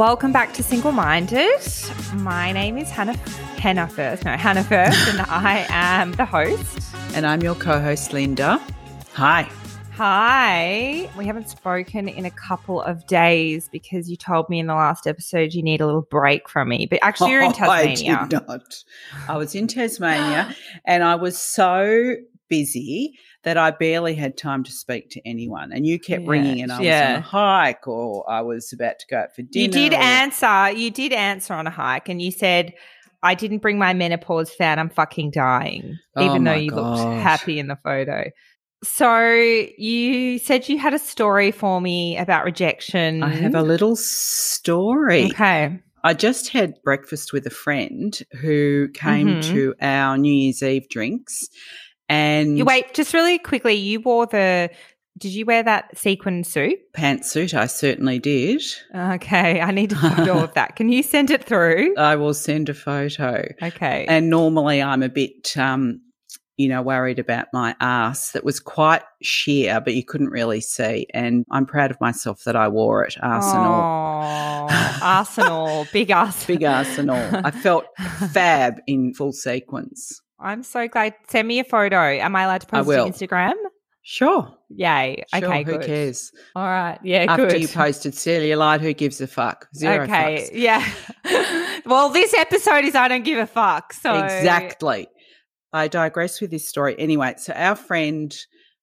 Welcome back to Single Minded. My name is Hannah Hannah first. No, Hannah first, and I am the host. And I'm your co host, Linda. Hi. Hi. We haven't spoken in a couple of days because you told me in the last episode you need a little break from me. But actually, you're in Tasmania. Oh, I did not. I was in Tasmania and I was so busy that I barely had time to speak to anyone. And you kept Yeah, ringing and I was yeah. on a hike or I was about to go out for dinner. You did or- answer. You did answer on a hike, and you said, "I didn't bring my menopause fan. I'm fucking dying." Oh Even though my you looked happy in the photo. So you said you had a story for me about rejection. I have a little story. okay. I just had breakfast with a friend who came Mhm. to our New Year's Eve drinks. And You wait, just really quickly. You wore the. Did you wear that sequin suit? pantsuit, I certainly did. Okay, I need a photo of that. Can you send it through? I will send a photo. Okay. And normally I'm a bit, um, you know, worried about my ass that was quite sheer, but you couldn't really see. And I'm proud of myself that I wore it, arse and all. Oh, Arsenal, big Arsenal. Big arsenal. I felt fab in full sequence. I'm so glad. Send me a photo. Am I allowed to post to Instagram? Sure. Yay. Sure, okay, who good. cares? All right. Yeah, After good. you posted cellulite, who gives a fuck? Zero okay. fucks. Yeah. well, this episode is I don't give a fuck. So Exactly. I digress with this story. Anyway, so our friend,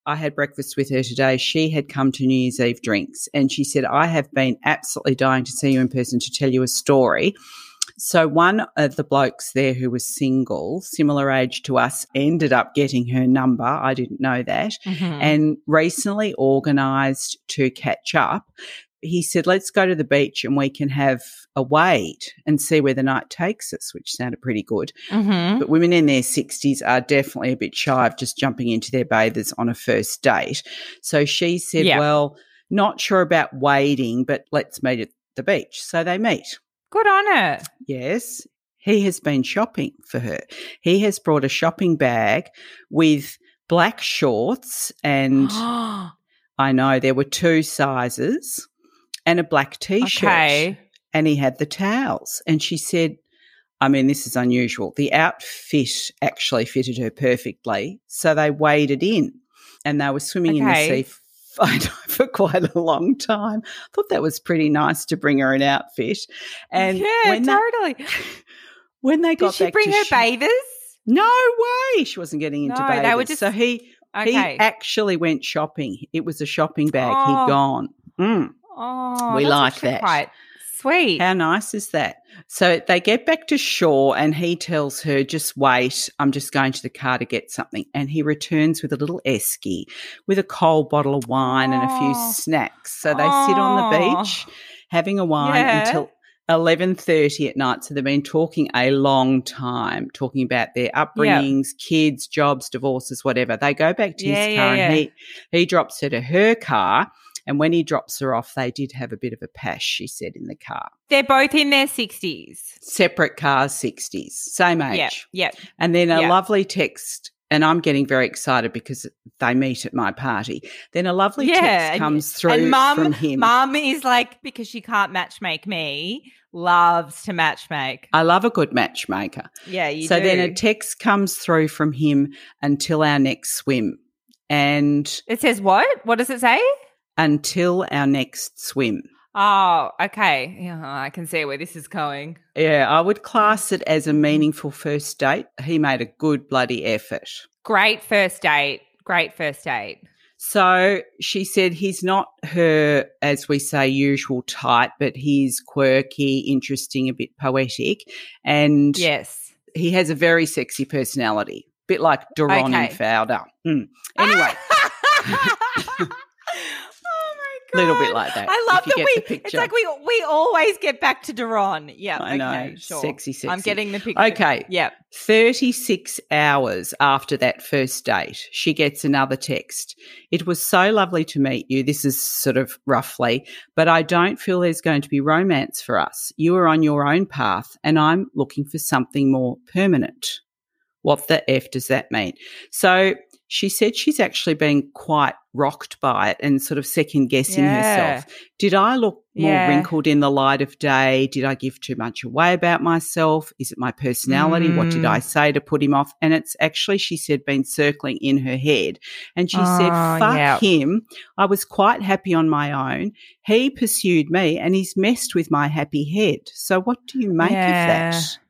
I had breakfast with her today. She had come to New Year's Eve drinks and she said, I have been absolutely dying to see you in person to tell you a story. So one of the blokes there who was single, similar age to us, ended up getting her number. I didn't know that. Mhm. And recently organized to catch up. He said, let's go to the beach and we can have a wade and see where the night takes us, which sounded pretty good. Mhm. But women in their 60s are definitely a bit shy of just jumping into their bathers on a first date. So she said, Yeah. Well, not sure about wading, but let's meet at the beach. So they meet. Good on her. Yes. He has been shopping for her. He has brought a shopping bag with black shorts and I know there were two sizes and a black t shirt. okay. And he had the towels. And she said, I mean, this is unusual. The outfit actually fitted her perfectly. So they waded in and they were swimming Okay. in the sea for quite a long time. I thought that was pretty nice to bring her an outfit. And yeah, when, they, totally. when they got Did she bring her sh- bathers? No way. She wasn't getting into No, bathers. they were just- so he, he actually went shopping. It was a shopping bag. Oh. He'd gone. Mm. oh, we like that. Quite sweet. How nice is that? So they get back to shore and he tells her, just wait, I'm just going to the car to get something. And he returns with a little esky with a cold bottle of wine and a few Oh. snacks. So they sit on the Oh. beach having a wine Yeah. until 11.30 at night. So they've been talking a long time, talking about their upbringings, kids, jobs, divorces, whatever. They go back to Yeah, his car yeah. and he, he drops her to her car. And when he drops her off, they did have a bit of a pash, she said, in the car They're both in their 60s. separate cars, 60s, same age. Yeah, yeah. And then a Yeah. lovely text, and I'm getting very excited because they meet at my party. Then a lovely Yeah, text comes through and mum, from him. mum is like, because she can't matchmake me, loves to matchmake. I love a good matchmaker. Yeah, so do. then a text comes through from him until our next swim. And it says what? What does it say? Until our next swim. Oh, okay. Yeah, I can see where this is going. Yeah, I would class it as a meaningful first date. He made a good bloody effort. Great first date. Great first date. So she said he's not her, as we say, usual type, but he's quirky, interesting, a bit poetic, and Yes. he has a very sexy personality, a bit like Duron Okay. in Fowler. Mm. Anyway, god. little bit like that. I love that we. It's like we we always get back to Duron. Yeah. I know, Okay, sure. sexy, sexy. I'm getting the picture. Okay. Yep. 36 hours after that first date, she gets another text. It was so lovely to meet you. This is sort of roughly, but I don't feel there's going to be romance for us. You are on your own path, and I'm looking for something more permanent. What the F does that mean? So she said she's actually been quite rocked by it and sort of second guessing Yeah. herself. Did I look more Yeah. wrinkled in the light of day? Did I give too much away about myself? Is it my personality? What did Mm. I say to put him off? And it's actually, she said, been circling in her head. And she said, Oh, fuck yeah. him. I was quite happy on my own. He pursued me and he's messed with my happy head. So what do you make of that?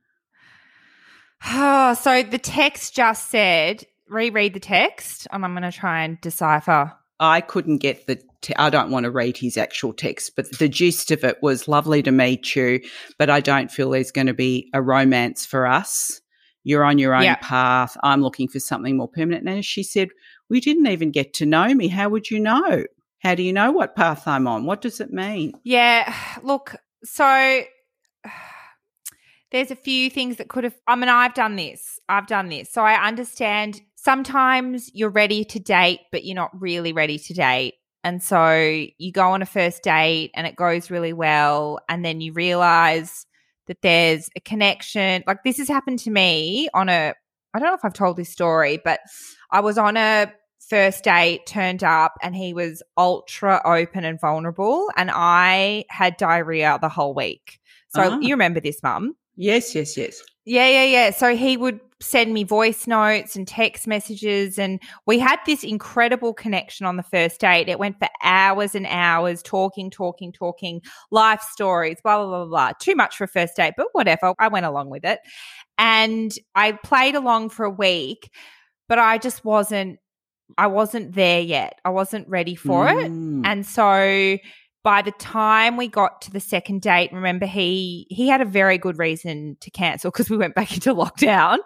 Oh, so the text just said, reread the text, and I'm going to try and decipher. I couldn't get the. I don't want to read his actual text, but the gist of it was lovely to meet you, but I don't feel there's going to be a romance for us. You're on your own Yep. path. I'm looking for something more permanent. And she said, we didn't even get to know me. How would you know? How do you know what path I'm on? What does it mean? Yeah, look, so there's a few things that could have. I mean, I've done this. I've done this. So I understand sometimes you're ready to date, but you're not really ready to date. And so you go on a first date and it goes really well. And then you realize that there's a connection. Like this has happened to me on a, I don't know if I've told this story, but I was on a first date, turned up, and he was ultra open and vulnerable. And I had diarrhea the whole week. So Ah. you remember this, mum? Yes, yes, yes. Yeah, yeah, yeah. So he would send me voice notes and text messages. And we had this incredible connection on the first date. It went for hours and hours, talking, talking, talking, life stories, blah, blah, blah, blah. Too much for a first date, but whatever. I went along with it. And I played along for a week, but I just wasn't, I wasn't there yet. I wasn't ready for it. Mm. And so by the time we got to the second date, remember he he had a very good reason to cancel because we went back into lockdown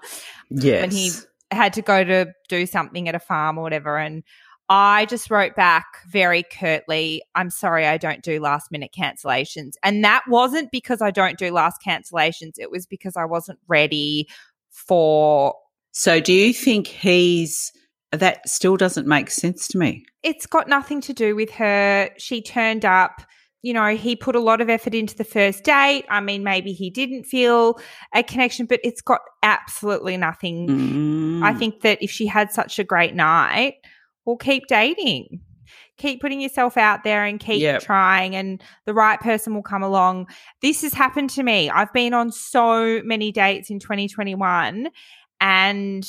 yes. And he had to go to do something at a farm or whatever and I just wrote back very curtly, I'm sorry I don't do last minute cancellations. And that wasn't because I don't do last cancellations, it was because I wasn't ready for so do you think he's. That still doesn't make sense to me. it's got nothing to do with her. She turned up. You know, he put a lot of effort into the first date. I mean, maybe he didn't feel a connection, but it's got absolutely nothing. Mm. I think that if she had such a great night, well, keep dating. Keep putting yourself out there and keep Yep. trying, and the right person will come along. This has happened to me. I've been on so many dates in 2021, and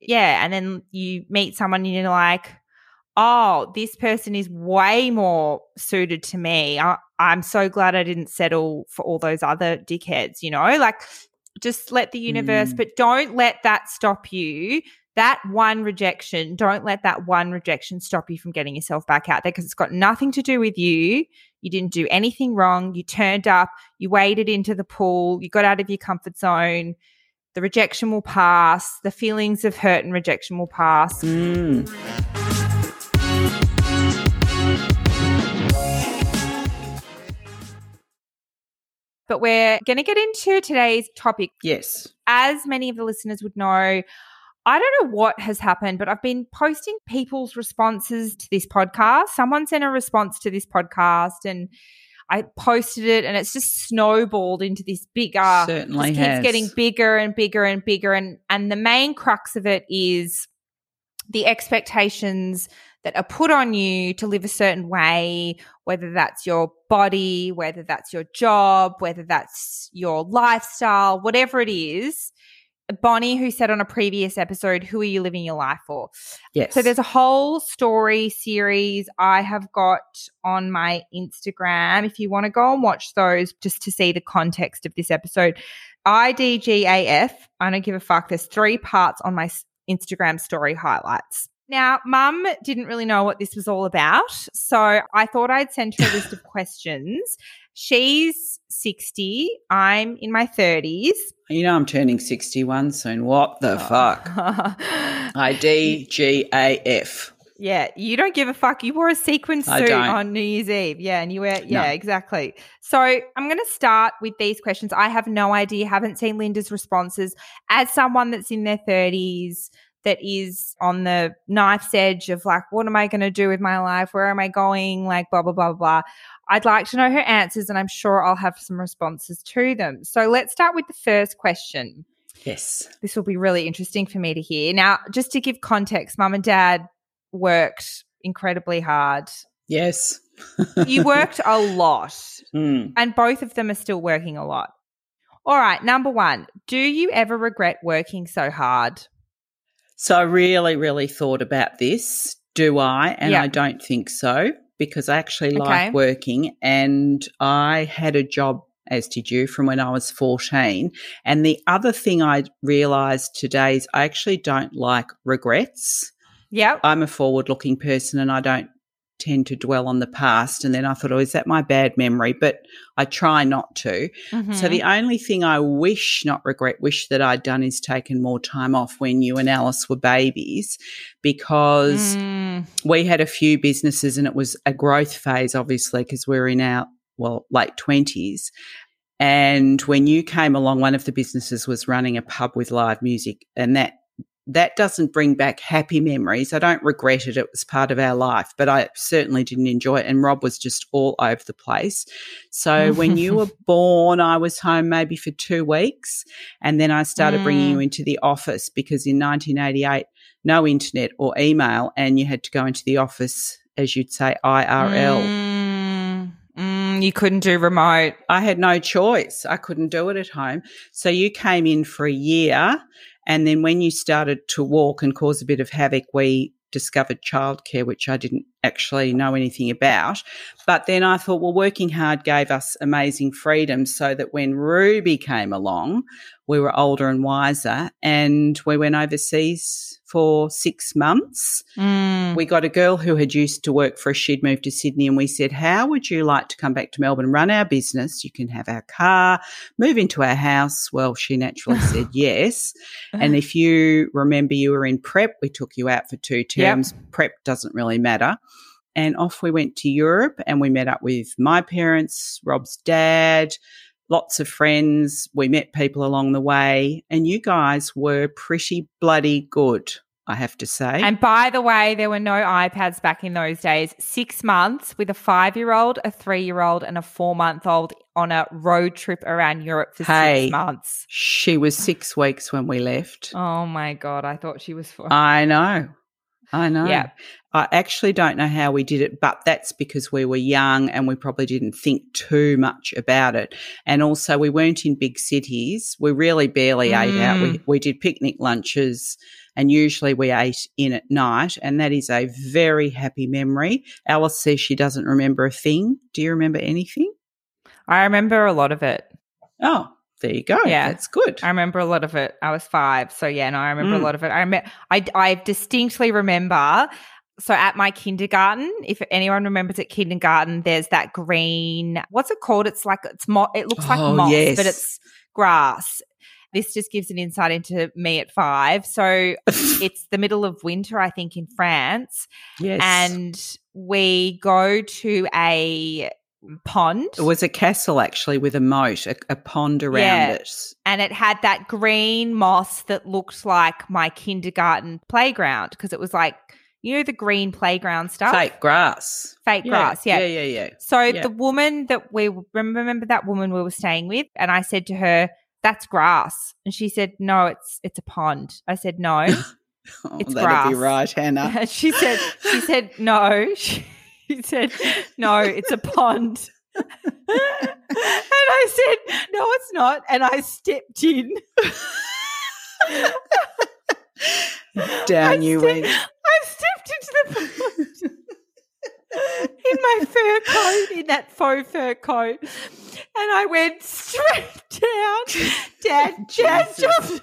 yeah, and then you meet someone and you're like, oh, this person is way more suited to me. I, I'm so glad I didn't settle for all those other dickheads, you know? Like, just let the universe, Mm. but don't let that stop you. That one rejection, don't let that one rejection stop you from getting yourself back out there because it's got nothing to do with you. You didn't do anything wrong. You turned up, you waded into the pool, you got out of your comfort zone. The rejection will pass. The feelings of hurt and rejection will pass. Mm. But we're going to get into today's topic. Yes. As many of the listeners would know, I don't know what has happened, but I've been posting people's responses to this podcast. Someone sent a response to this podcast and I posted it and it's just snowballed into this bigger Certainly keeps has. getting bigger and bigger and bigger and and the main crux of it is the expectations that are put on you to live a certain way whether that's your body whether that's your job whether that's your lifestyle whatever it is bonnie who said on a previous episode who are you living your life for Yes. so there's a whole story series I have got on my Instagram. If you want to go and watch those just to see the context of this episode, IDGAF, I don't give a fuck. There's three parts on my Instagram story highlights. Now, mum didn't really know what this was all about. So I thought I'd send her a list of questions. She's 60. I'm in my 30s. You know I'm turning 61 soon. What the oh. fuck? fuck? I D G A F. Yeah, you don't give a fuck. You wore a sequin suit on New Year's Eve. Yeah, and you were, yeah, No. exactly. So I'm going to start with these questions. I have no idea, haven't seen Linda's responses. As someone that's in their 30s, that is on the knife's edge of like, what am I going to do with my life? Where am I going? Like, blah, blah, blah, blah. blah. I'd like to know her answers, and I'm sure I'll have some responses to them. So let's start with the first question. Yes. This will be really interesting for me to hear. Now, just to give context, mum and dad worked incredibly hard. Yes. You worked a lot, Mm. and both of them are still working a lot. All right, number one, do you ever regret working so hard? So I really, really thought about this. Do I? And Yeah. I don't think so because I actually Okay. like working and I had a job as did you from when I was 14. And the other thing I realized today is I actually don't like regrets. Yeah. I'm a forward looking person and I don't tend to dwell on the past. And then I thought, oh, is that my bad memory? But I try not to. So Mhm. the only thing I wish, not regret, wish that I'd done is taken more time off when you and Alice were babies because Mm, we had a few businesses and it was a growth phase, obviously, because we are in our, well, late 20s. And when you came along, one of the businesses was running a pub with live music and that that doesn't bring back happy memories. I don't regret it. It was part of our life, but I certainly didn't enjoy it. And Rob was just all over the place. So when you were born, I was home maybe for two weeks. And then I started bringing you Mm. into the office because in 1988, no internet or email, and you had to go into the office, as you'd say, IRL. mm, mm, you couldn't do remote. I had no choice. I couldn't do it at home. So you came in for a year. And then when you started to walk and cause a bit of havoc, we discovered childcare, which I didn't actually know anything about. But then I thought, well, working hard gave us amazing freedom so that when Ruby came along, we were older and wiser and we went overseas for six months. Mm. We got a girl who had used to work for us. She'd moved to Sydney and we said, How would you like to come back to Melbourne, run our business? You can have our car, move into our house. Well, she naturally said yes. And if you remember, you were in prep, we took you out for two terms. Prep doesn't really matter. And off we went to Europe and we met up with my parents, Rob's dad, lots of friends. We met people along the way. And you guys were pretty bloody good, I have to say. And by the way, there were no iPads back in those days. Six months with a five year old, a three year old, and a four month old on a road trip around Europe for Hey. six months. She was six weeks when we left. Oh my God. I thought she was four. I know. I know. Yeah. I actually don't know how we did it, but that's because we were young and we probably didn't think too much about it. And also, we weren't in big cities. We really barely ate out. We, mm. we did picnic lunches and usually we ate in at night. And that is a very happy memory. Alice says she doesn't remember a thing. Do you remember anything? I remember a lot of it. Oh, there you go. Yeah. it's good. I remember a lot of it. I was five. So yeah, no, I remember Mm. a lot of it. I remember I I distinctly remember so at my kindergarten, if anyone remembers at kindergarten, there's that green what's it called? It's like it's mo- it looks like Oh, moss, yes. but it's grass. This just gives an insight into me at five. So it's the middle of winter, I think, in France. yes. And we go to a pond. it was a castle actually with a moat, a, a pond around Yeah. it. and it had that green moss that looked like my kindergarten playground because it was like you know the green playground stuff Fake grass. fake grass yeah. Yeah, yeah, yeah. so yeah. the woman that we remember, remember that woman we were staying with and i said to her that's grass and she said no it's it's a pond i said no Oh, It's that'd grass. be right, Hannah. she said she said no she said no it's a pond and i said no it's not and i stepped in Down I you ste- went. I stepped into the pond in my fur coat, in that faux fur coat, and I went straight down. Dad, Dad jumped.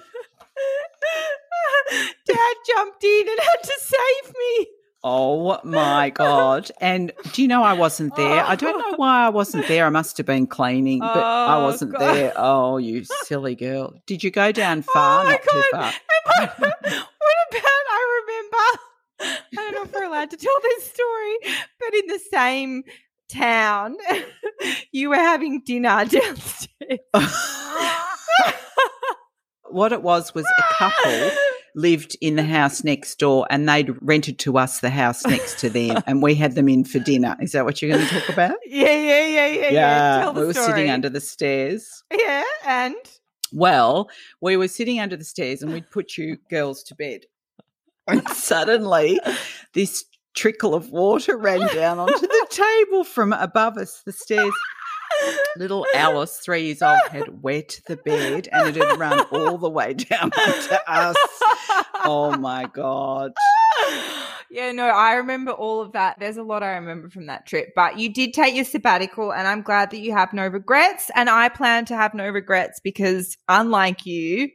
Dad jumped in and had to save me. Oh my God. And do you know I wasn't there? I don't know why I wasn't there. I must have been cleaning, but oh, I Oh, wasn't God. there. Oh, you silly girl. Did you go down oh, far? oh my god! far. What about? I remember. I don't know if we're allowed to tell this story, but in the same town, you were having dinner downstairs. what it was was a couple lived in the house next door and they'd rented to us the house next to them and we had them in for dinner. Is that what you're going to talk about? Yeah, yeah, yeah, yeah, yeah. The we were story. sitting under the stairs. Yeah, and Well, we were sitting under the stairs and we'd put you girls to bed. And suddenly, this trickle of water ran down onto the table from above us, the stairs. Little Alice, three years old, had wet the bed and it had run all the way down to us. Oh my God. Yeah, no, I remember all of that. There's a lot I remember from that trip, but you did take your sabbatical, and I'm glad that you have no regrets. And I plan to have no regrets because, unlike you,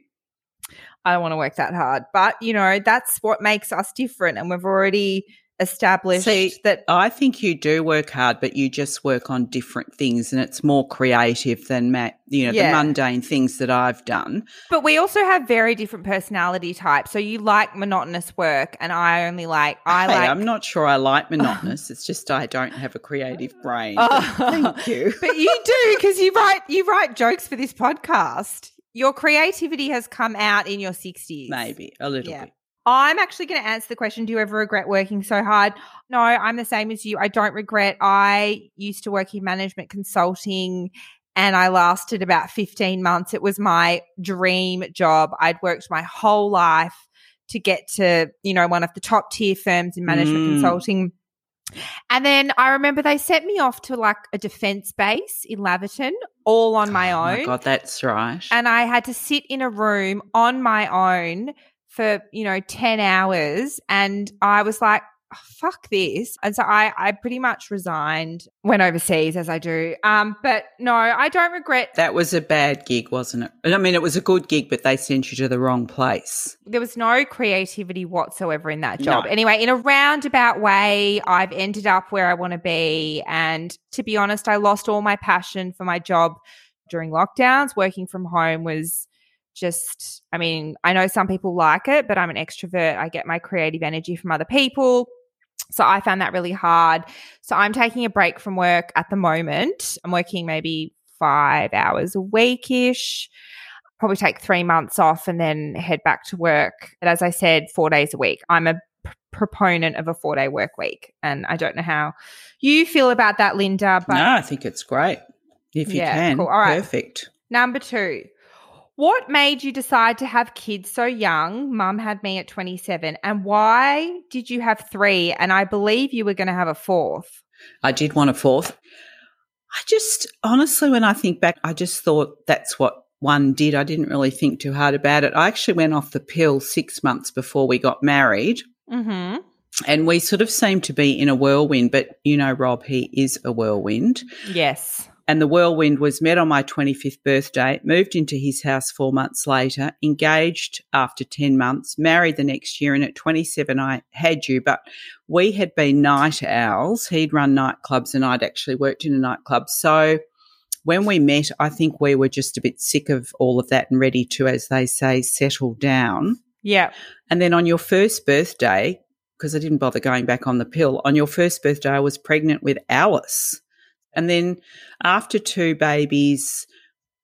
I don't want to work that hard. But, you know, that's what makes us different. And we've already established See, that I think you do work hard, but you just work on different things and it's more creative than you know, Yeah. the mundane things that I've done. But we also have very different personality types. So you like monotonous work, and I only like I hey, like. I'm not sure I like monotonous. it's just I don't have a creative brain. Oh. Thank you. but you do because you write you write jokes for this podcast. Your creativity has come out in your sixties. Maybe a little Yeah. bit. I'm actually going to answer the question Do you ever regret working so hard? No, I'm the same as you. I don't regret. I used to work in management consulting and I lasted about 15 months. It was my dream job. I'd worked my whole life to get to, you know, one of the top tier firms in management Mm. consulting. And then I remember they sent me off to like a defense base in Laverton, all on my Oh own my God, that's right. and I had to sit in a room on my own for you know 10 hours and I was like "Oh, fuck this and so I I pretty much resigned went overseas as I do um but no I don't regret that was a bad gig, wasn't it? I mean, it was a good gig, but they sent you to the wrong place. there was no creativity whatsoever in that job. No. Anyway, in a roundabout way, I've ended up where I want to be. And to be honest, I lost all my passion for my job during lockdowns. Working from home was just, I mean, I know some people like it, but I'm an extrovert. I get my creative energy from other people. So I found that really hard. So I'm taking a break from work at the moment. I'm working maybe five hours a weekish. probably take three months off and then head back to work. But as I said, four days a week. I'm a p- proponent of a four day work week. And I don't know how you feel about that, Linda. But no, I think it's great. If you Yeah, can. cool. All right. Perfect. number two, what made you decide to have kids so young? Mum had me at 27. And why did you have three? And I believe you were going to have a fourth. I did want a fourth. I just, honestly, when I think back, I just thought that's what one did. I didn't really think too hard about it. I actually went off the pill six months before we got married. Mm-hmm. And we sort of seemed to be in a whirlwind, but you know, Rob, he is a whirlwind. Yes. And the whirlwind was met on my 25th birthday, moved into his house four months later, engaged after 10 months, married the next year. And at 27, I had you. But we had been night owls. He'd run nightclubs and I'd actually worked in a nightclub. So when we met, I think we were just a bit sick of all of that and ready to, as they say, settle down. Yeah. And then on your first birthday, because I didn't bother going back on the pill, on your first birthday, I was pregnant with Alice. And then after two babies,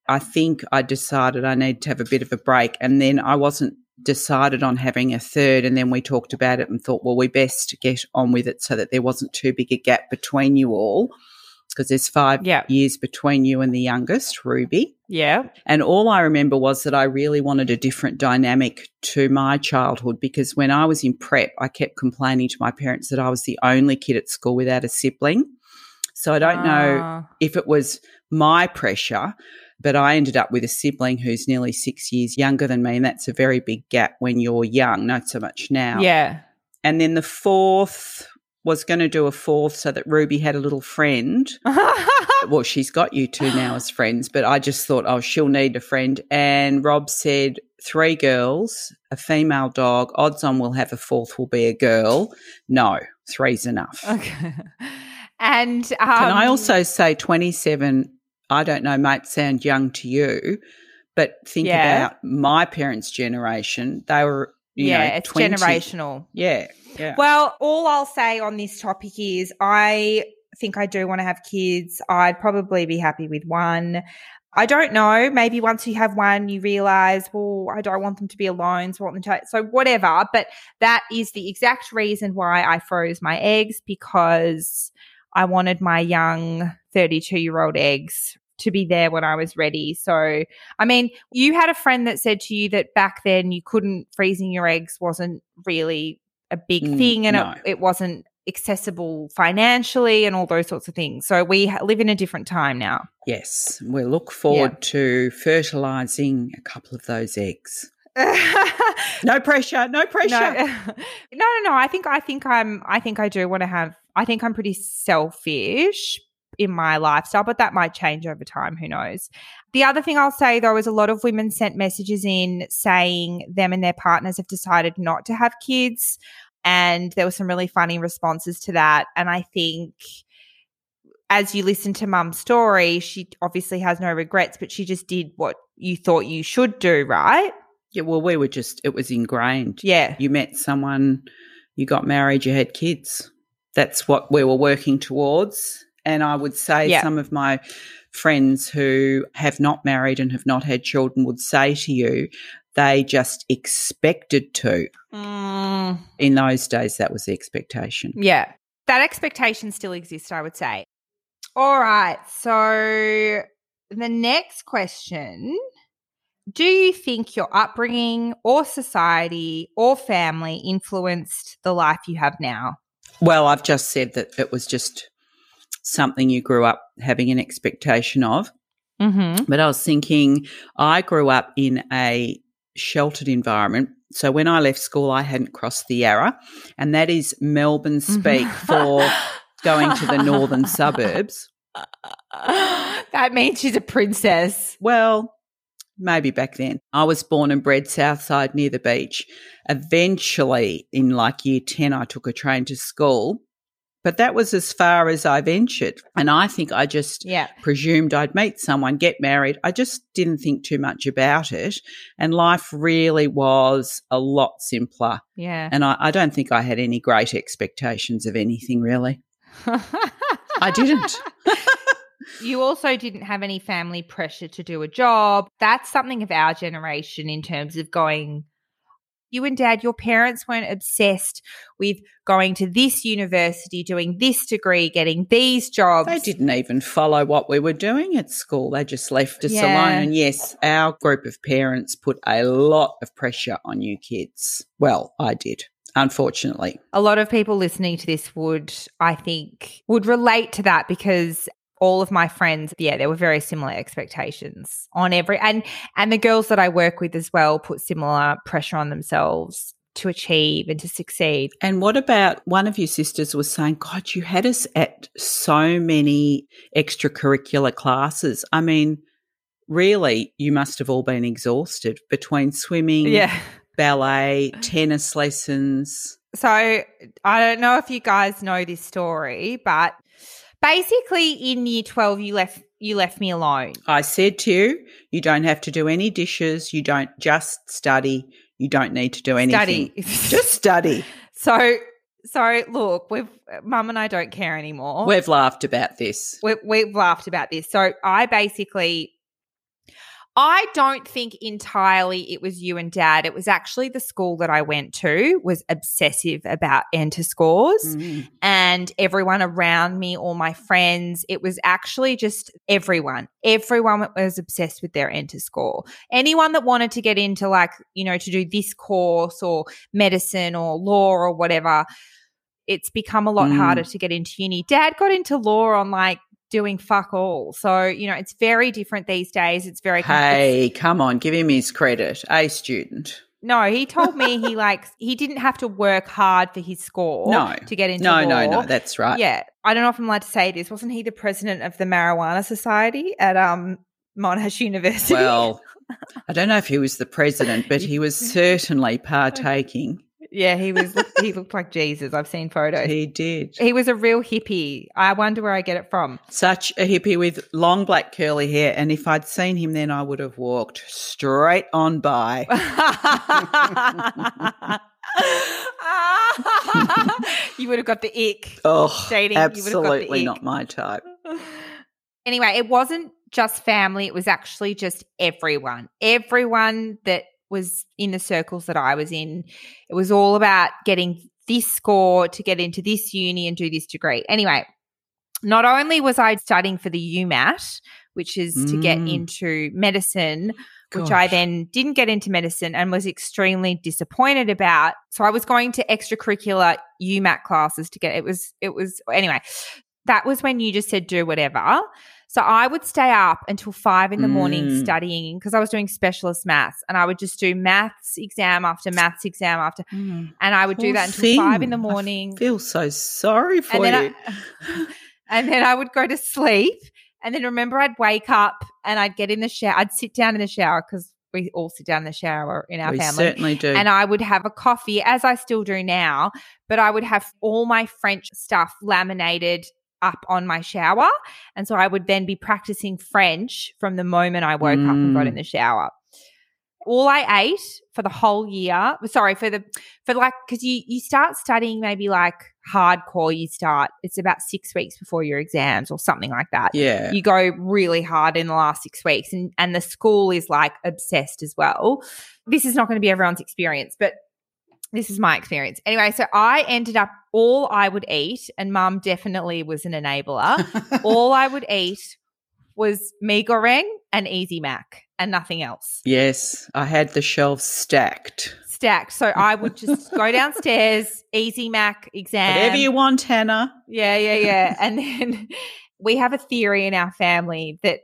I think I decided I needed to have a bit of a break. And then I wasn't decided on having a third. And then we talked about it and thought, well, we best get on with it so that there wasn't too big a gap between you all. Because there's five Yeah. years between you and the youngest, Ruby. Yeah. And all I remember was that I really wanted a different dynamic to my childhood because when I was in prep, I kept complaining to my parents that I was the only kid at school without a sibling. So I don't know Ah. if it was my pressure, but I ended up with a sibling who's nearly six years younger than me. And that's a very big gap when you're young, not so much now. Yeah. And then the fourth was going to do a fourth so that Ruby had a little friend well, she's got you two now as friends, but I just thought, oh, she'll need a friend. And Rob said, three girls, a female dog, odds on we'll have a fourth will be a girl. No, three's enough. okay. And um, Can I also say 27, I don't know, might sound young to you, but think Yeah. about my parents' generation. They were, you yeah, know, it's 20. generational. Yeah, yeah. Well, all I'll say on this topic is I think I do want to have kids. I'd probably be happy with one. I don't know. Maybe once you have one, you realize, well, I don't want them to be alone. So I want them to, so whatever. But that is the exact reason why I froze my eggs because I wanted my young 32 year old eggs to be there when I was ready. So, I mean, you had a friend that said to you that back then you couldn't freezing your eggs wasn't really a big Mm, thing and no. it, it wasn't accessible financially and all those sorts of things. So we ha- live in a different time now. Yes, we look forward to fertilizing a couple of those eggs. No pressure, no pressure. No, no, no, no. I think I think I'm I think I do want to have I think I'm pretty selfish in my lifestyle, but that might change over time. Who knows? The other thing I'll say though is a lot of women sent messages in saying them and their partners have decided not to have kids. And there were some really funny responses to that. And I think as you listen to mum's story, she obviously has no regrets, but she just did what you thought you should do, right? Yeah, well, we were just, it was ingrained. Yeah. You met someone, you got married, you had kids. That's what we were working towards. And I would say Yeah. some of my friends who have not married and have not had children would say to you, they just expected to. Mm. In those days, that was the expectation. Yeah. That expectation still exists, I would say. All right. So the next question Do you think your upbringing or society or family influenced the life you have now? Well, I've just said that it was just something you grew up having an expectation of. Mm-hmm. But I was thinking, I grew up in a sheltered environment. So when I left school, I hadn't crossed the Yarra, and that is Melbourne speak for going to the northern suburbs. that means she's a princess. Well, maybe back then. I was born and bred Southside near the beach. Eventually, in like year 10, I took a train to school, but that was as far as I ventured. And I think I just Yeah. presumed I'd meet someone, get married. I just didn't think too much about it. And life really was a lot simpler. Yeah. And I, I don't think I had any great expectations of anything, really. I didn't. you also didn't have any family pressure to do a job. That's something of our generation in terms of going. You and dad, your parents weren't obsessed with going to this university, doing this degree, getting these jobs. They didn't even follow what we were doing at school. They just left us Yeah. alone. And yes, our group of parents put a lot of pressure on you kids. Well, I did, unfortunately. a lot of people listening to this would, I think, would relate to that because all of my friends, yeah, there were very similar expectations on every and and the girls that I work with as well put similar pressure on themselves to achieve and to succeed. And what about one of your sisters was saying, God, you had us at so many extracurricular classes. I mean, really, you must have all been exhausted between swimming, yeah. ballet, tennis lessons. So I don't know if you guys know this story, but basically in year 12 you left you left me alone. I said to you, you don't have to do any dishes. You don't just study. You don't need to do anything. Study. Just study. so so look, we've mum and I don't care anymore. We've laughed about this. we, we've laughed about this. So I basically, I don't think entirely it was you and dad. It was actually the school that I went to was obsessive about enter scores Mm. and everyone around me, all my friends. It was actually just everyone. Everyone was obsessed with their enter score. Anyone that wanted to get into like, you know, to do this course or medicine or law or whatever, it's become a lot Mm. harder to get into uni. Dad got into law on like doing fuck all. So, you know, it's very different these days. It's very Hey, come on, give him his credit. A student. no, he told me he like he didn't have to work hard for his score No. to get into No, law. no, no, that's right. Yeah, I don't know if I'm allowed to say this. Wasn't he the president of the Marijuana Society at um Monash University? Well, I don't know if he was the president, but he was certainly partaking. Yeah, he was. he looked like Jesus. I've seen photos. He did. He was a real hippie. I wonder where I get it from. Such a hippie with long black curly hair. And if I'd seen him then, I would have walked straight on by. you would have got the ick. Oh, Dating, you would've got the absolutely not my type. Anyway, it wasn't just family, it was actually just everyone. Everyone that was in the circles that I was in. It was all about getting this score to get into this uni and do this degree. Anyway, not only was I studying for the UMAT, which is to get Mm. into medicine, which I then didn't get into medicine and was extremely disappointed about. So I was going to extracurricular UMAT classes to get it was it was anyway. That was when you just said do whatever. So I would stay up until five in the morning Mm. studying because I was doing specialist maths and I would just do maths exam after maths exam after Mm. and I would do that until five in thing. the I morning feel so sorry for and then you. I, and then I would go to sleep. And then remember, I'd wake up and I'd get in the shower. I'd sit down in the shower because we all sit down in the shower in our we family. certainly do. And I would have a coffee, as I still do now, but I would have all my French stuff laminated up on my shower. And so I would then be practicing French from the moment I woke up and got in Mm. the shower. All I ate for the whole year, sorry, for the, for like, because you, you start studying maybe like hardcore, you start, it's about six weeks before your exams or something like that yeah. you go really hard in the last six weeks and, and the school is like obsessed as well this is not going to be everyone's experience but this is my experience anyway so i ended up all i would eat and mum definitely was an enabler all i would eat was mee goreng and easy mac and nothing else yes, I had the shelves stacked. stacked so i would just go downstairs easy mac exam Whatever you want, Hannah. Yeah, yeah, yeah. and then we have a theory in our family that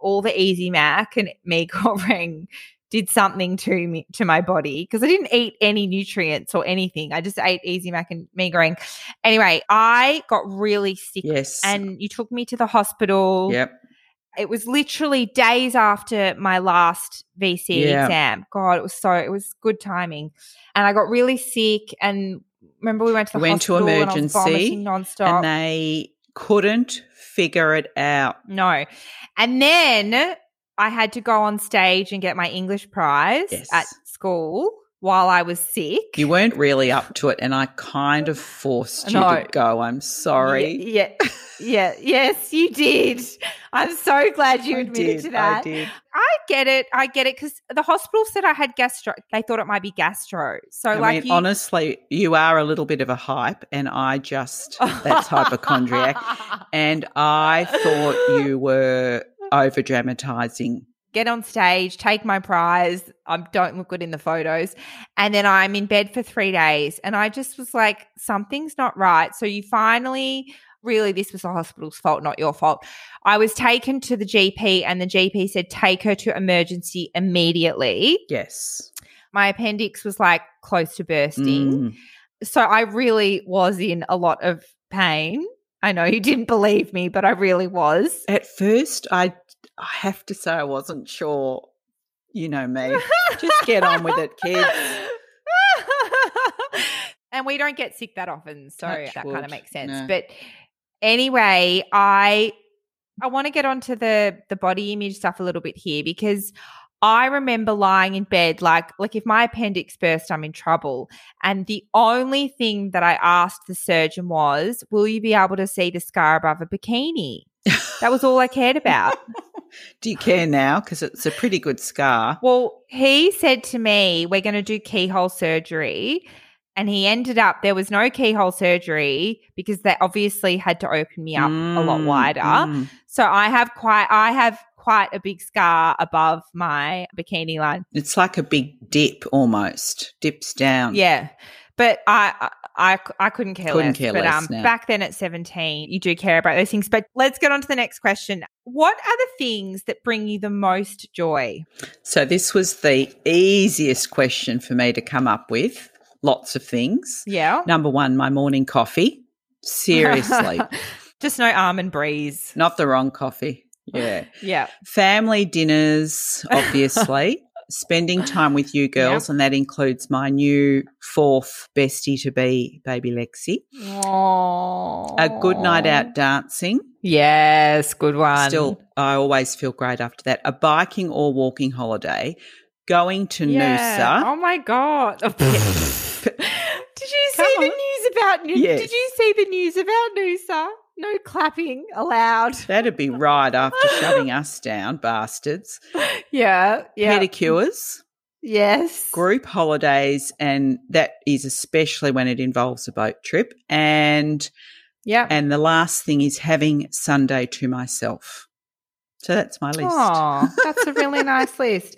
all the Easy Mac and mee goreng did something to me to my body because I didn't eat any nutrients or anything. I just ate Easy Mac and mee goreng. Anyway, I got really sick Yes. and you took me to the hospital. yep. It was literally days after my last VCE Yeah. exam. God, it was so it was good timing. And I got really sick and remember we went to the We went to hospital and was emergency, vomiting nonstop. And they couldn't figure it out. No. And then I had to go on stage and get my English prize Yes. at school while I was sick. You weren't really up to it, and I kind of forced you No. to go. I'm sorry. Yeah, yeah, yeah, yes, you did. I'm so glad you I admitted did, to that. I did. I get it. I get it because the hospital said I had gastro. They thought it might be gastro. So, I like, mean, you, honestly, you are a little bit of a hype, and I just that's hypochondriac. And I thought you were over dramatizing. get on stage, take my prize. I don't look good in the photos. And then I'm in bed for three days. And I just was like, something's not right. So you finally, really, this was the hospital's fault, not your fault. I was taken to the GP, and the GP said, take her to emergency immediately. Yes. My appendix was like close to bursting. Mm. So I really was in a lot of pain. I know you didn't believe me, but I really was. At first, I I have to say I wasn't sure. You know me. Just get on with it, kids. and we don't get sick that often, so Touch that kind of makes sense. No. But anyway, I I want to get onto the the body image stuff a little bit here because I remember lying in bed like like if my appendix burst, I'm in trouble. And the only thing that I asked the surgeon was, "Will you be able to see the scar above a bikini?" That was all I cared about. Do you care now? Because it's a pretty good scar. Well, he said to me, We're going to do keyhole surgery. And he ended up, there was no keyhole surgery because they obviously had to open me up a lot Mm, wider. mm. So I have quite, I have quite a big scar above my bikini line. It's like a big dip almost. Dips down. Yeah. But I, I, I couldn't care Couldn't less. care but less um, now. back then at 17, you do care about those things. But let's get on to the next question. What are the things that bring you the most joy? So this was the easiest question for me to come up with. Lots of things. Yeah. Number one, my morning coffee. Seriously. Just no almond breeze. Not the wrong coffee. Yeah. Yeah. Family dinners, obviously. Spending time with you girls, and that includes my new fourth bestie to be, baby Lexi. Aww. A good night out dancing. Yes, good one. Still, I always feel great after that. A biking or walking holiday. Going to yeah. Noosa. Oh my god. Did you see Come the news about Noosa? Yes. Did you see the news about Noosa? No clapping allowed. That'd be right after shutting us down, bastards. Yeah. Yeah. Pedicures, yes. group holidays, and that is especially when it involves a boat trip. And Yeah. And the last thing is having Sunday to myself. So that's my list. Oh, that's a really nice list.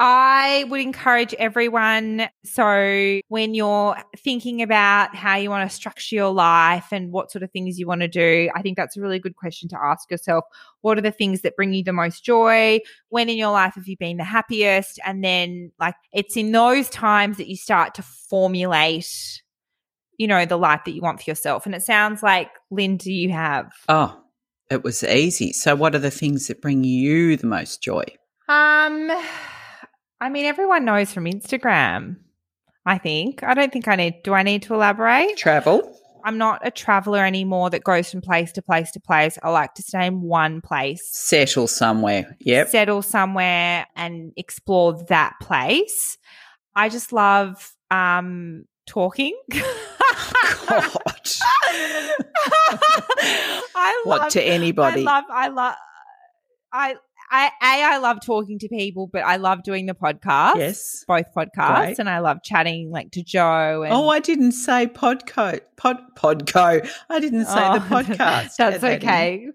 I would encourage everyone. So, when you're thinking about how you want to structure your life and what sort of things you want to do, I think that's a really good question to ask yourself. What are the things that bring you the most joy? When in your life have you been the happiest? And then, like, it's in those times that you start to formulate, you know, the life that you want for yourself. And it sounds like, Linda, you have. Oh, it was easy. So, what are the things that bring you the most joy? Um, I mean, everyone knows from Instagram. I think. I don't think I need. Do I need to elaborate? Travel. I'm not a traveler anymore that goes from place to place to place. I like to stay in one place, Settle somewhere. Yep. settle somewhere, and explore that place. I just love um, talking. God. I What love, to anybody? I love. I love. I. I, a, I love talking to people, but I love doing the podcast. Yes. both podcasts, Great. and I love chatting like to Joe. And, Oh, I didn't say podco. Pod podco. I didn't say the Oh, podcast. That's that okay.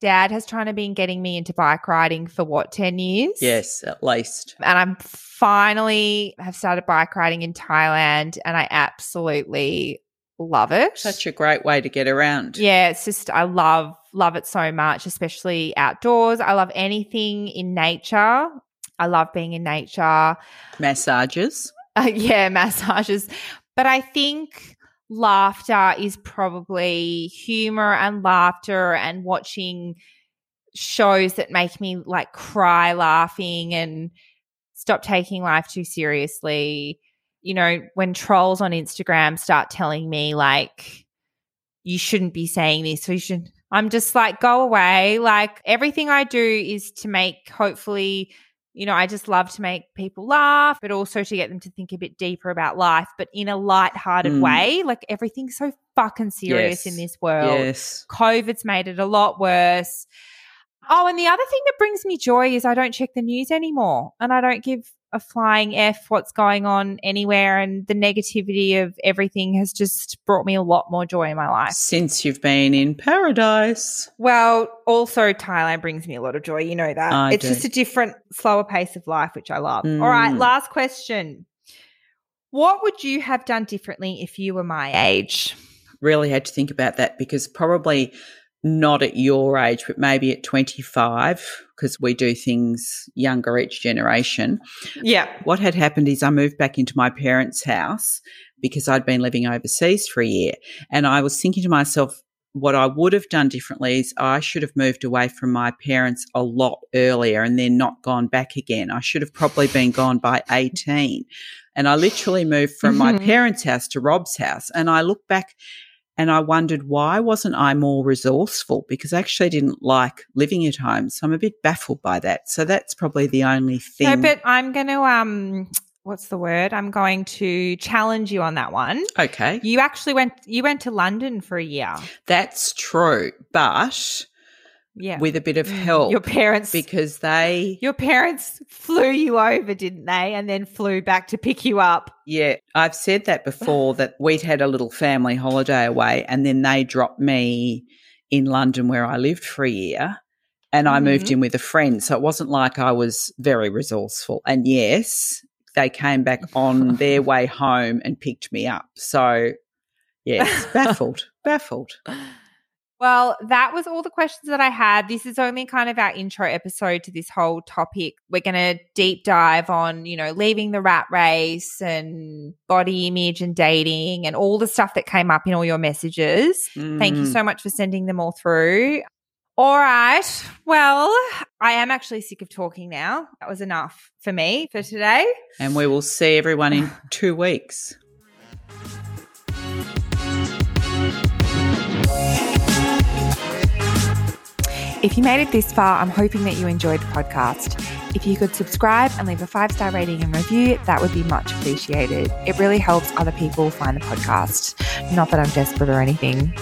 Dad has trying to been getting me into bike riding for what ten years? Yes, at least. and I'm finally have started bike riding in Thailand, and I absolutely love it. Such a great way to get around. yeah, it's just I love love it so much, especially outdoors. I love anything in nature. I love being in nature. Massages. Uh, yeah, massages. But I think laughter is probably humor and laughter and watching shows that make me like cry laughing and stop taking life too seriously. You know, when trolls on Instagram start telling me like you shouldn't be saying this, or you should I'm just like, go away. Like everything I do is to make hopefully you know, I just love to make people laugh, but also to get them to think a bit deeper about life, but in a light-hearted Mm. way. Like everything's so fucking serious Yes. in this world. Yes. COVID's made it a lot worse. Oh, and the other thing that brings me joy is I don't check the news anymore and I don't give a flying F what's going on anywhere. And the negativity of everything has just brought me a lot more joy in my life. Since you've been in paradise. Well, also Thailand brings me a lot of joy. You know that. I it's do. just a different, slower pace of life, which I love. All right, Mm. last question. What would you have done differently if you were my age? Really had to think about that because probably not at your age, but maybe at 25, because we do things younger each generation. Yeah. What had happened is I moved back into my parents' house because I'd been living overseas for a year. And I was thinking to myself, what I would have done differently is I should have moved away from my parents a lot earlier and then not gone back again. I should have probably been gone by 18. And I literally moved from my Mhm. parents' house to Rob's house. And I look back and I wondered why wasn't I more resourceful? Because I actually didn't like living at home. So I'm a bit baffled by that. So that's probably the only thing. No, but I'm going to um what's the word? I'm going to challenge you on that one. okay. You actually went you went to London for a year. That's true, but Yeah. with a bit of help your parents because they your parents flew you over, didn't they? And then flew back to pick you up. yeah, I've said that before that we'd had a little family holiday away and then they dropped me in London where I lived for a year and I moved Mhm. in with a friend. So it wasn't like I was very resourceful. And yes, they came back on their way home and picked me up. So yes, baffled, baffled. Well, that was all the questions that I had. This is only kind of our intro episode to this whole topic. We're going to deep dive on, you know, leaving the rat race and body image and dating and all the stuff that came up in all your messages. Thank you Mm. so much for sending them all through. All right. Well, I am actually sick of talking now. That was enough for me for today. And we will see everyone in two weeks. If you made it this far, I'm hoping that you enjoyed the podcast. If you could subscribe and leave a five star rating and review, that would be much appreciated. It really helps other people find the podcast. Not that I'm desperate or anything.